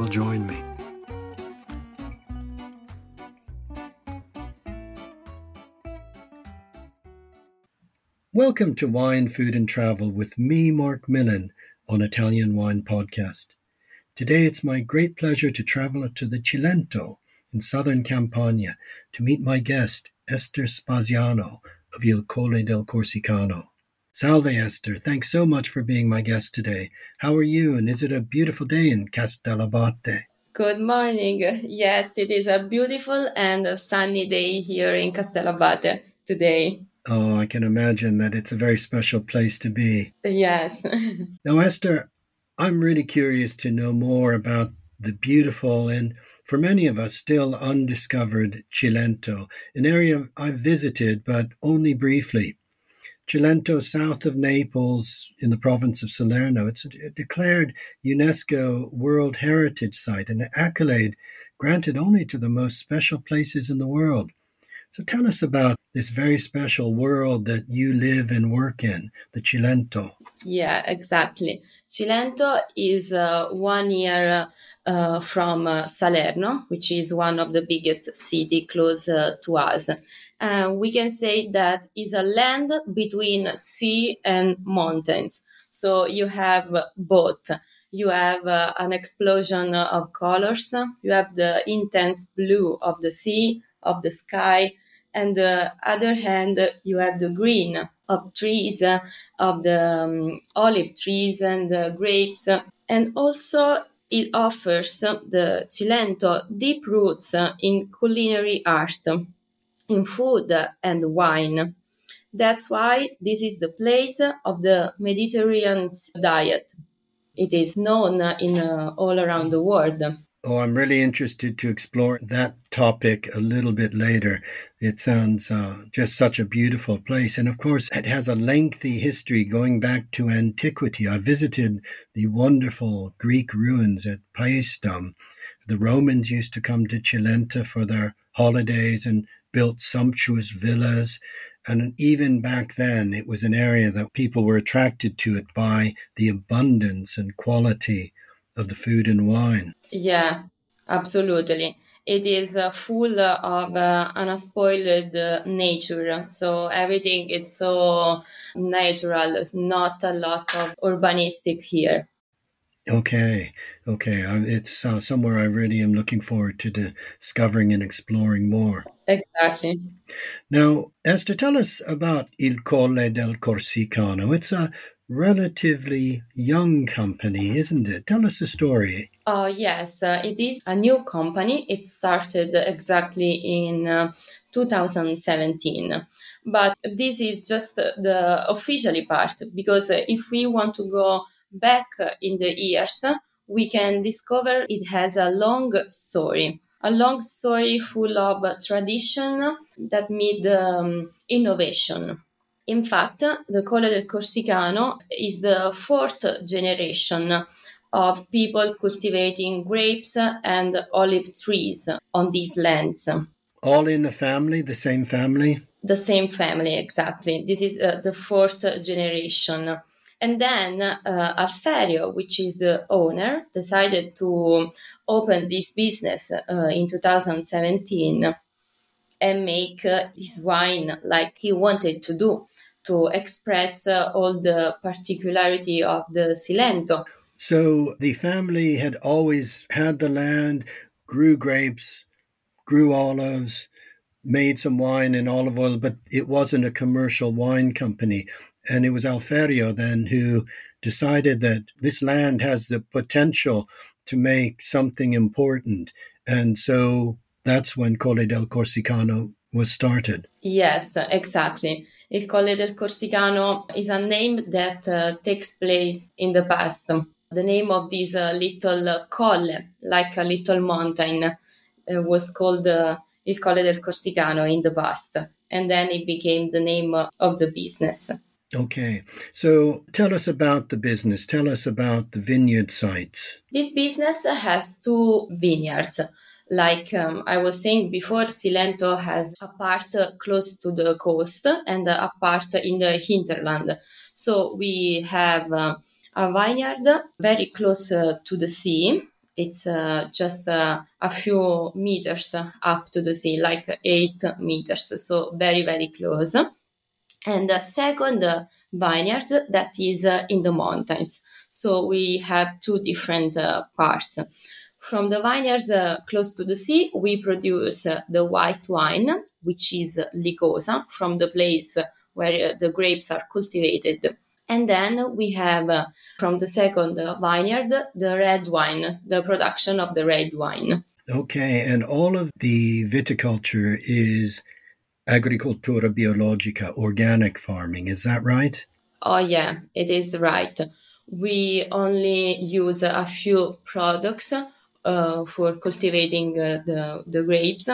will join me. Welcome to Wine, Food and Travel with me, Marc Millon, on Italian Wine Podcast. Today it's my great pleasure to travel to the Cilento in southern Campania to meet my guest, Ester Spasiano of Il Colle del Corsicano. Salve, Ester. Thanks so much for being my guest today. How are you? And is it a beautiful day in Castellabate? Good morning. Yes, it is a beautiful and sunny day here in Castellabate today. Oh, I can imagine that it's a very special place to be. Yes. now, Ester, I'm really curious to know more about the beautiful and, for many of us, still undiscovered Cilento, an area I've visited but only briefly. Cilento, south of Naples, in the province of Salerno. It's a declared UNESCO World Heritage Site, an accolade granted only to the most special places in the world. So tell us about this very special world that you live and work in, the Cilento. Yeah, exactly. Cilento is uh, one year uh, from uh, Salerno, which is one of the biggest city close uh, to us uh, we can say that is a land between sea and mountains. So you have both. You have uh, an explosion of colors. You have the intense blue of the sea, of the sky, and the other hand, you have the green of trees, uh, of the um, olive trees and the grapes, and also it offers the Cilento deep roots in culinary art in food and wine. That's why this is the place of the Mediterranean diet. It is known in uh, all around the world. Oh, I'm really interested to explore that topic a little bit later. It sounds uh, just such a beautiful place. And of course, it has a lengthy history going back to antiquity. I visited the wonderful Greek ruins at Paestum. The Romans used to come to Cilento for their holidays and built sumptuous villas. And even back then, it was an area that people were attracted to it by the abundance and quality of the food and wine. Yeah, absolutely. It is uh, full of uh, unspoiled uh, nature. So everything is so natural. There's not a lot of urbanistic here. Okay, okay. It's uh, somewhere I really am looking forward to discovering and exploring more. Exactly. Now, Ester, tell us about Il Colle del Corsicano. It's a relatively young company, isn't it? Tell us the story. Uh, yes, uh, it is a new company. It started exactly in uh, 2017. But this is just the officially part because if we want to go back in the years, we can discover it has a long story a long story full of tradition that meet um, innovation. In fact, the Colle del Corsicano is the fourth generation of people cultivating grapes and olive trees on these lands. All in the family, the same family? The same family, exactly. This is uh, the fourth generation. And then uh, Alferio, which is the owner, decided to open this business uh, in 2017 and make uh, his wine like he wanted to do to express uh, all the particularity of the Cilento. So the family had always had the land, grew grapes, grew olives, made some wine and olive oil, but it wasn't a commercial wine company. And it was Alferio then who decided that this land has the potential to make something important. And so that's when Colle del Corsicano was started. Yes, exactly. Il Colle del Corsicano is a name that uh, takes place in the past. The name of this uh, little colle, like a little mountain, uh, was called uh, Il Colle del Corsicano in the past. And then it became the name of the business. Okay. So tell us about the business. Tell us about the vineyard sites. This business has two vineyards. Like um, I was saying before, Cilento has a part close to the coast and a part in the hinterland. So we have uh, a vineyard very close uh, to the sea. It's uh, just uh, a few meters up to the sea, like eight meters. So very, very close and a second vineyard that is uh, in the mountains. So we have two different uh, parts. From the vineyards uh, close to the sea, we produce the white wine, which is Licosa, from the place where the grapes are cultivated. And then we have uh, from the second vineyard the red wine, the production of the red wine. Okay, and all of the viticulture is agricultura biologica, organic farming. Is that right? Oh, yeah, it is right. We only use a few products uh, for cultivating uh, the, the grapes,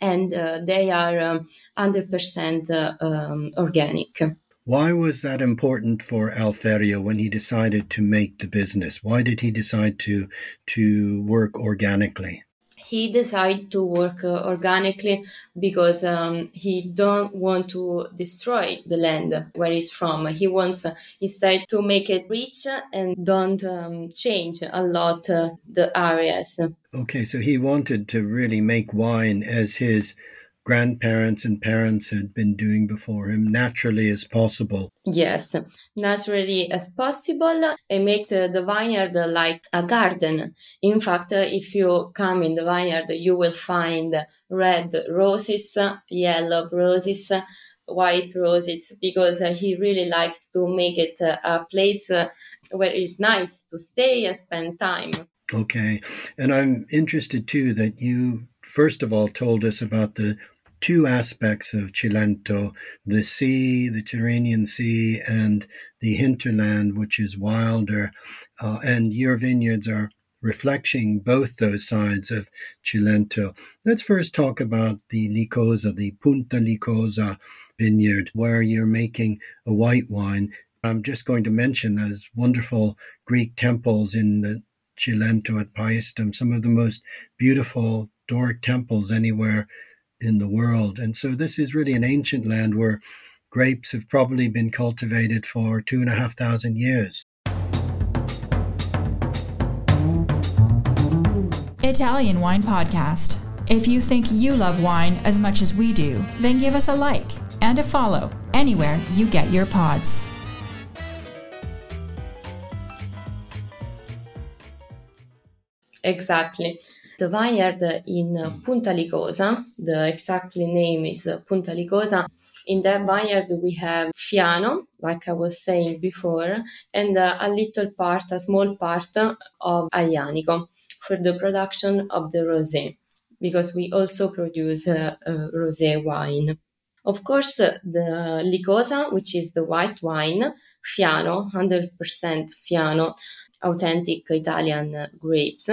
and uh, they are um, 100% uh, um, organic. Why was that important for Alferio when he decided to make the business? Why did he decide to to work organically? He decided to work uh, organically because um, he don't want to destroy the land where he's from. He wants uh, instead to make it rich and don't um, change a lot uh, the areas. Okay, so he wanted to really make wine as his grandparents and parents had been doing before him naturally as possible. Yes, naturally as possible and make the vineyard like a garden. In fact, if you come in the vineyard, you will find red roses, yellow roses, white roses, because he really likes to make it a place where it's nice to stay and spend time. Okay. And I'm interested too that you first of all told us about the two aspects of Cilento the sea, the Tyrrhenian Sea, and the hinterland, which is wilder. Uh, and your vineyards are reflecting both those sides of Cilento. Let's first talk about the Licosa, the Punta Licosa vineyard, where you're making a white wine. I'm just going to mention those wonderful Greek temples in the Cilento at Paestum, some of the most beautiful Doric temples anywhere in the world. And so this is really an ancient land where grapes have probably been cultivated for two and a half thousand years. Italian Wine Podcast. If you think you love wine as much as we do, then give us a like and a follow anywhere you get your pods. Exactly the vineyard in Punta Licosa. The exactly name is Punta Licosa. In that vineyard, we have Fiano, like I was saying before, and a little part, a small part of Aglianico for the production of the rosé, because we also produce uh, uh, rosé wine. Of course, the Licosa, which is the white wine, Fiano, 100% Fiano, authentic Italian grapes,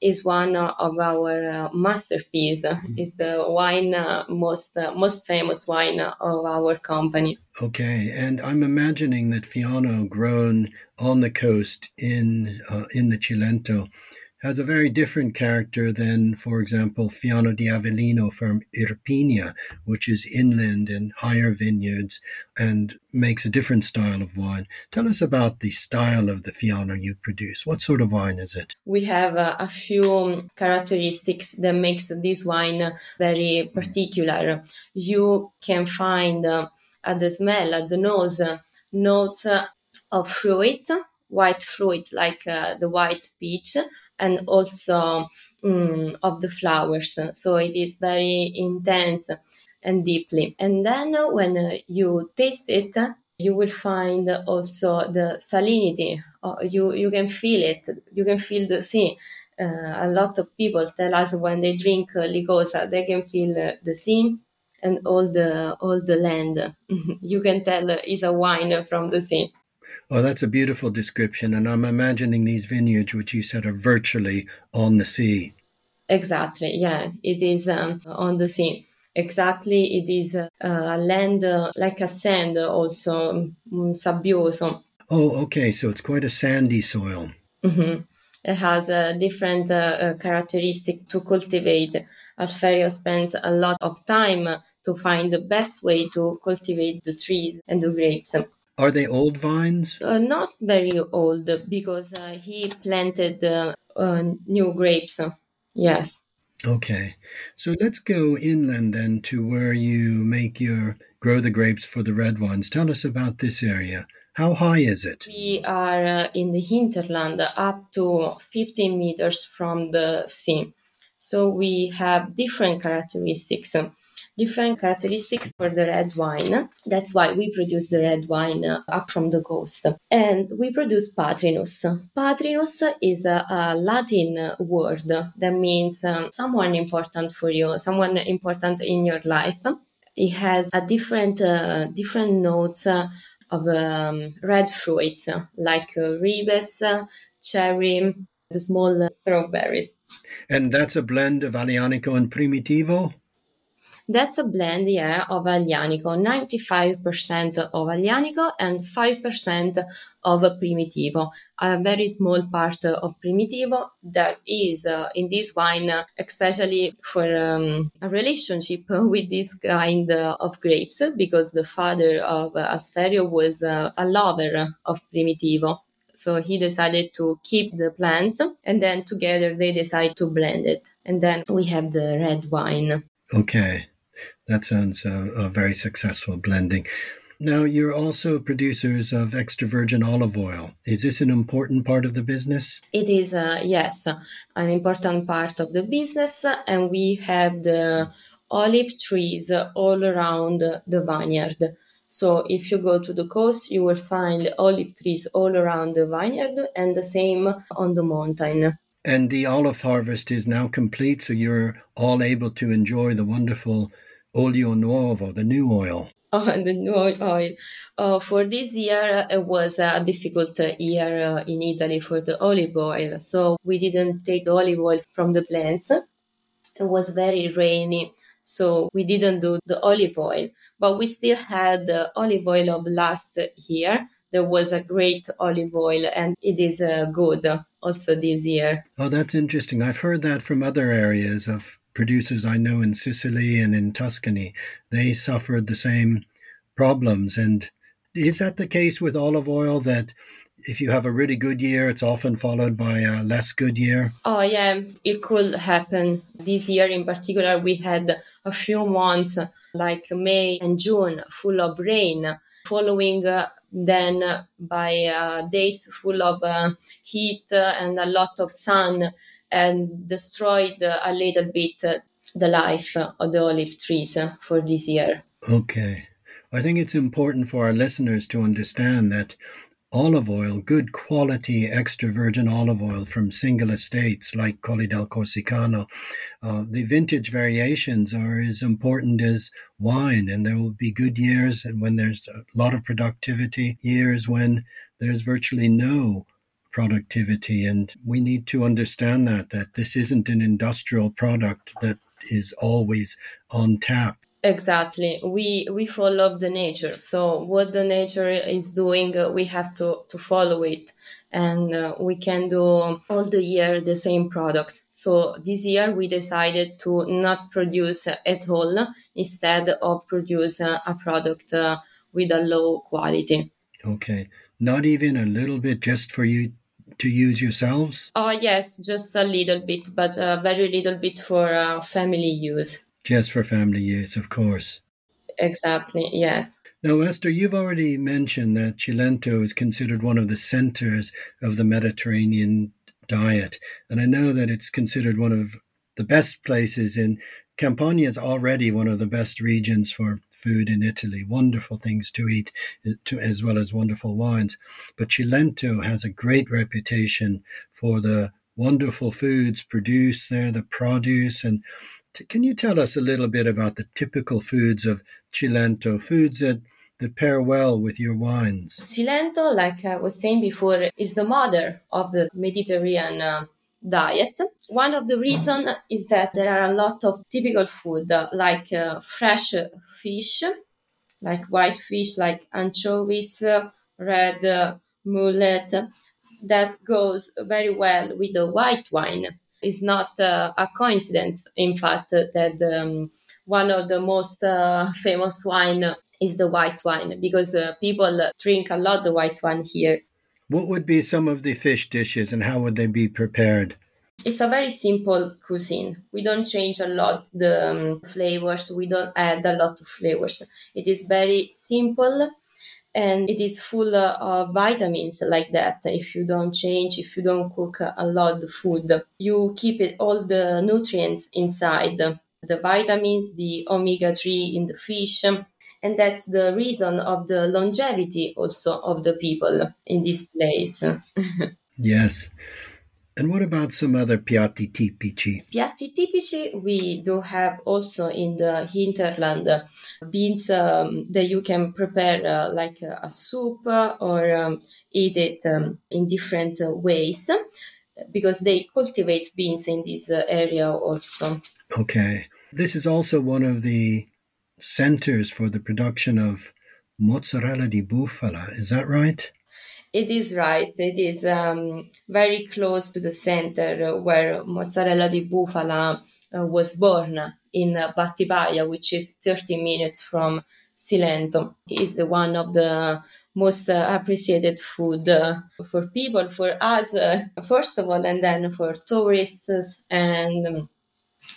is one of our uh, masterpiece. Mm-hmm. Is the wine uh, most uh, most famous wine of our company. Okay, and I'm imagining that Fiano, grown on the coast in uh, in the Cilento, has a very different character than, for example, Fiano di Avellino from Irpinia, which is inland and higher vineyards and makes a different style of wine. Tell us about the style of the Fiano you produce. What sort of wine is it? We have a few characteristics that makes this wine very particular. You can find uh, at the smell, at the nose, notes of fruits, white fruit like uh, the white peach, and also um, of the flowers. So it is very intense and deeply. And then when you taste it, you will find also the salinity. You you can feel it. You can feel the sea. Uh, a lot of people tell us when they drink uh, licosa, they can feel uh, the sea and all the all the land. you can tell is a wine from the sea. Oh, that's a beautiful description, and I'm imagining these vineyards, which you said are virtually on the sea. Exactly. Yeah, it is um, on the sea. Exactly, it is uh, a land uh, like a sand, also um, sabbioso. Oh, okay. So it's quite a sandy soil. Mm-hmm. It has a different uh, uh characteristic to cultivate. Alferio spends a lot of time to find the best way to cultivate the trees and the grapes. Are they old vines? Uh, not very old because uh, he planted uh, new grapes. Yes. Okay. So let's go inland then to where you make your grow the grapes for the red wines. Tell us about this area. How high is it? We are uh, in the hinterland up to 15 meters from the sea. So we have different characteristics different characteristics for the red wine. That's why we produce the red wine uh, up from the coast. And we produce Patrinus. Patrinus is a, a Latin word that means um, someone important for you, someone important in your life. It has a different uh, different notes uh, of um, red fruits like uh, ribes, cherry, the small strawberries. And that's a blend of Aglianico and Primitivo? That's a blend, yeah, of Aglianico, 95% of Aglianico and 5% of Primitivo. A very small part of Primitivo that is uh, in this wine, uh, especially for um, a relationship with this kind of grapes, because the father of Alferio was uh, a lover of Primitivo. So he decided to keep the plants and then together they decide to blend it. And then we have the red wine. Okay. That sounds uh, a very successful blending. Now, you're also producers of extra virgin olive oil. Is this an important part of the business? It is, uh, yes, an important part of the business. And we have the olive trees all around the vineyard. So if you go to the coast, you will find olive trees all around the vineyard and the same on the mountain. And the olive harvest is now complete, so you're all able to enjoy the wonderful olio nuovo, the new oil. Oh, the new oil. Uh, for this year, it was a difficult year uh, in Italy for the olive oil. So we didn't take olive oil from the plants. It was very rainy. So we didn't do the olive oil, but we still had the olive oil of last year. There was a great olive oil and it is uh, good also this year. Oh, that's interesting. I've heard that from other areas of producers I know in Sicily and in Tuscany, they suffered the same problems. And is that the case with olive oil that if you have a really good year, it's often followed by a less good year? Oh, yeah, it could happen. This year in particular, we had a few months like May and June full of rain, following uh, then by uh, days full of uh, heat and a lot of sun and destroyed a little bit the life of the olive trees for this year. Okay. I think it's important for our listeners to understand that olive oil, good quality extra virgin olive oil from single estates like Colle del Corsicano, uh, the vintage variations are as important as wine, and there will be good years and when there's a lot of productivity, years when there's virtually no productivity. And we need to understand that, that this isn't an industrial product that is always on tap. Exactly. We we follow the nature. So what the nature is doing, uh, we have to, to follow it. And uh, we can do all the year the same products. So this year we decided to not produce at all instead of produce a product uh, with a low quality. Okay. Not even a little bit just for you to use yourselves? Oh, yes, just a little bit, but a very little bit for uh, family use. Just for family use, of course. Exactly, yes. Now, Ester, you've already mentioned that Cilento is considered one of the centers of the Mediterranean diet. And I know that it's considered one of the best places in Campania is already one of the best regions for food in Italy. Wonderful things to eat, uh, to, as well as wonderful wines. But Cilento has a great reputation for the wonderful foods produced there, the produce. And t- can you tell us a little bit about the typical foods of Cilento, foods that that pair well with your wines? Cilento, like I was saying before, is the mother of the Mediterranean uh, diet. One of the reasons is that there are a lot of typical food uh, like uh, fresh fish, like white fish, like anchovies, uh, red uh, mullet, that goes very well with the white wine. It's not uh, a coincidence, in fact, that um, one of the most uh, famous wine is the white wine because people drink a lot the white wine here what would be some of the fish dishes and how would they be prepared? It's a very simple cuisine. We don't change a lot the um, flavors. We don't add a lot of flavors. It is very simple and it is full of vitamins like that if you don't change if you don't cook a lot of food you keep it all the nutrients inside the vitamins the omega-3 in the fish and that's the reason of the longevity also of the people in this place. yes. And what about some other piatti tipici? Piatti tipici we do have also in the hinterland beans um, that you can prepare uh, like a, a soup or um, eat it um, in different ways because they cultivate beans in this uh, area also. Okay. This is also one of the centers for the production of mozzarella di bufala. Is that right? It is right. It is um, very close to the center where mozzarella di bufala uh, was born in Battipaglia, which is 30 minutes from Cilento. It is one of the most uh, appreciated food uh, for people, for us, uh, first of all, and then for tourists and um,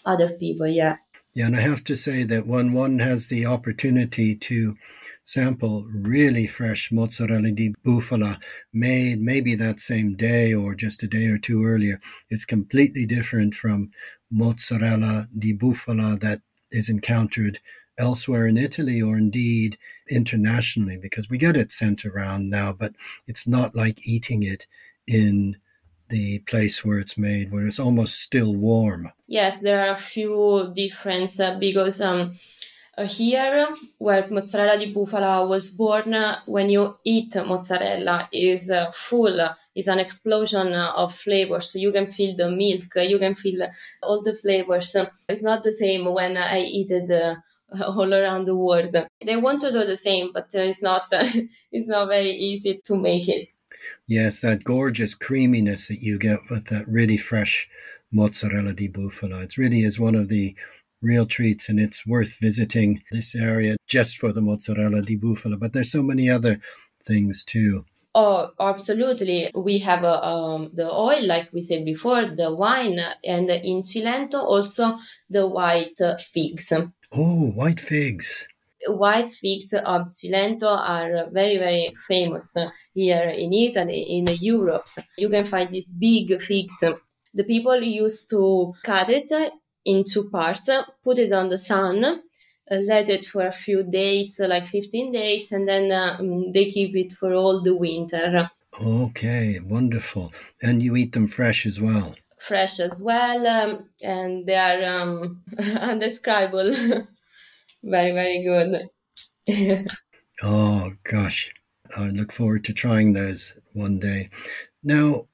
other people. Yeah. Yeah, and I have to say that when one has the opportunity to sample really fresh mozzarella di bufala made maybe that same day or just a day or two earlier, it's completely different from mozzarella di bufala that is encountered elsewhere in Italy or indeed internationally because we get it sent around now, but it's not like eating it in the place where it's made, where it's almost still warm. Yes, there are a few differences uh, because um, uh, here, where mozzarella di bufala was born, uh, when you eat mozzarella, is uh, full, is an explosion of flavors. So you can feel the milk, you can feel all the flavors. It's not the same when I eat it uh, all around the world. They want to do the same, but it's not. it's not very easy to make it. Yes, that gorgeous creaminess that you get with that really fresh mozzarella di bufala. It really is one of the real treats, and it's worth visiting this area just for the mozzarella di bufala. But there's so many other things too. Oh, absolutely. We have uh, um, the oil, like we said before, the wine, and in Cilento also the white figs. Oh, white figs white figs of Cilento are very, very famous here in Italy, in Europe. You can find these big figs. The people used to cut it into parts, put it on the sun, uh, let it for a few days, like 15 days, and then uh, they keep it for all the winter. Okay, wonderful. And you eat them fresh as well? Fresh as well, um, and they are um, undescribable. very, very good. oh, gosh. I look forward to trying those one day. Now,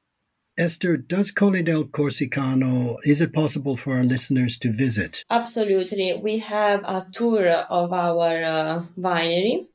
Esther, does Colle del Corsicano, is it possible for our listeners to visit? Absolutely. We have a tour of our uh, winery.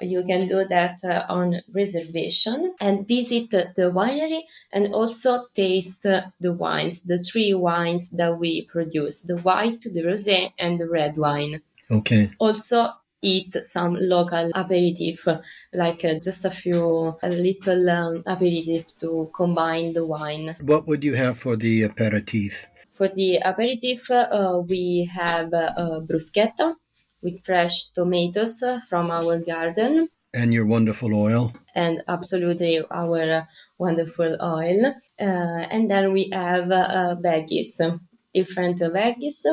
You can do that uh, on reservation and visit the winery and also taste the wines, the three wines that we produce the white, the rosé, and the red wine. Okay. Also, eat some local aperitif, like uh, just a few a little um, aperitif to combine the wine. What would you have for the aperitif? For the aperitif, uh, we have uh, bruschetta with fresh tomatoes from our garden. And your wonderful oil. And absolutely our wonderful oil. Uh, and then we have uh, veggies, different veggies,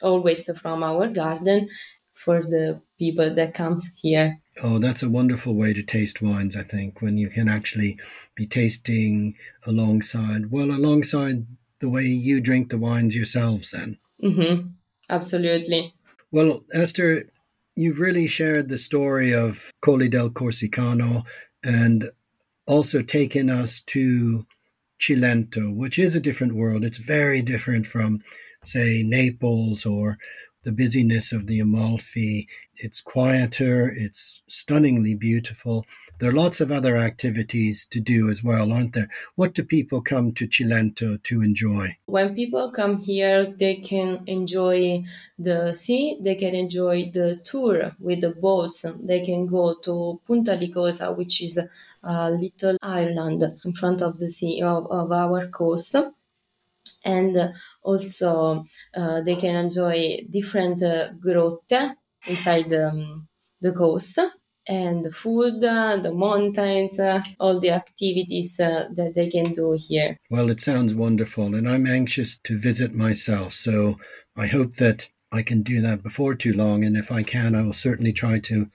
always from our garden for the people that comes here. Oh, that's a wonderful way to taste wines, I think, when you can actually be tasting alongside, well, alongside the way you drink the wines yourselves, then. Mm-hmm. Absolutely. Well, Ester, you've really shared the story of Colle del Corsicano and also taken us to Cilento, which is a different world. It's very different from, say, Naples or the busyness of the Amalfi. It's quieter, it's stunningly beautiful. There are lots of other activities to do as well, aren't there? What do people come to Cilento to enjoy? When people come here, they can enjoy the sea, they can enjoy the tour with the boats, they can go to Punta Licosa, which is a little island in front of the sea of, of our coast and also uh, they can enjoy different uh, grotte inside um, the coast and the food, uh, the mountains, uh, all the activities uh, that they can do here. Well, it sounds wonderful, and I'm anxious to visit myself. So I hope that I can do that before too long. And if I can, I will certainly try to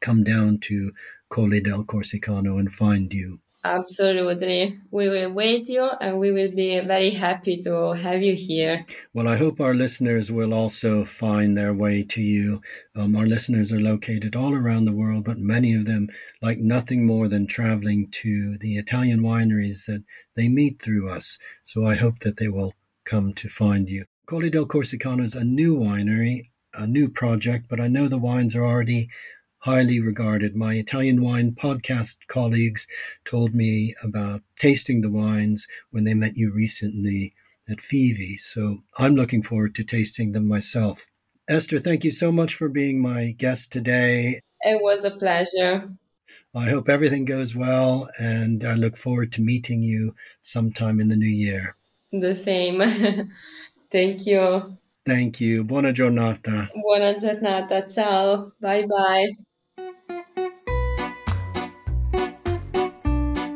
come down to Colle del Corsicano and find you. Absolutely. We will wait you and we will be very happy to have you here. Well, I hope our listeners will also find their way to you. Um, our listeners are located all around the world, but many of them like nothing more than traveling to the Italian wineries that they meet through us. So I hope that they will come to find you. Colle del Corsicano is a new winery, a new project, but I know the wines are already highly regarded. My Italian wine podcast colleagues told me about tasting the wines when they met you recently at Fivi. So I'm looking forward to tasting them myself. Ester, thank you so much for being my guest today. It was a pleasure. I hope everything goes well, and I look forward to meeting you sometime in the new year. The same. Thank you. Thank you. Buona giornata. Buona giornata. Ciao. Bye bye.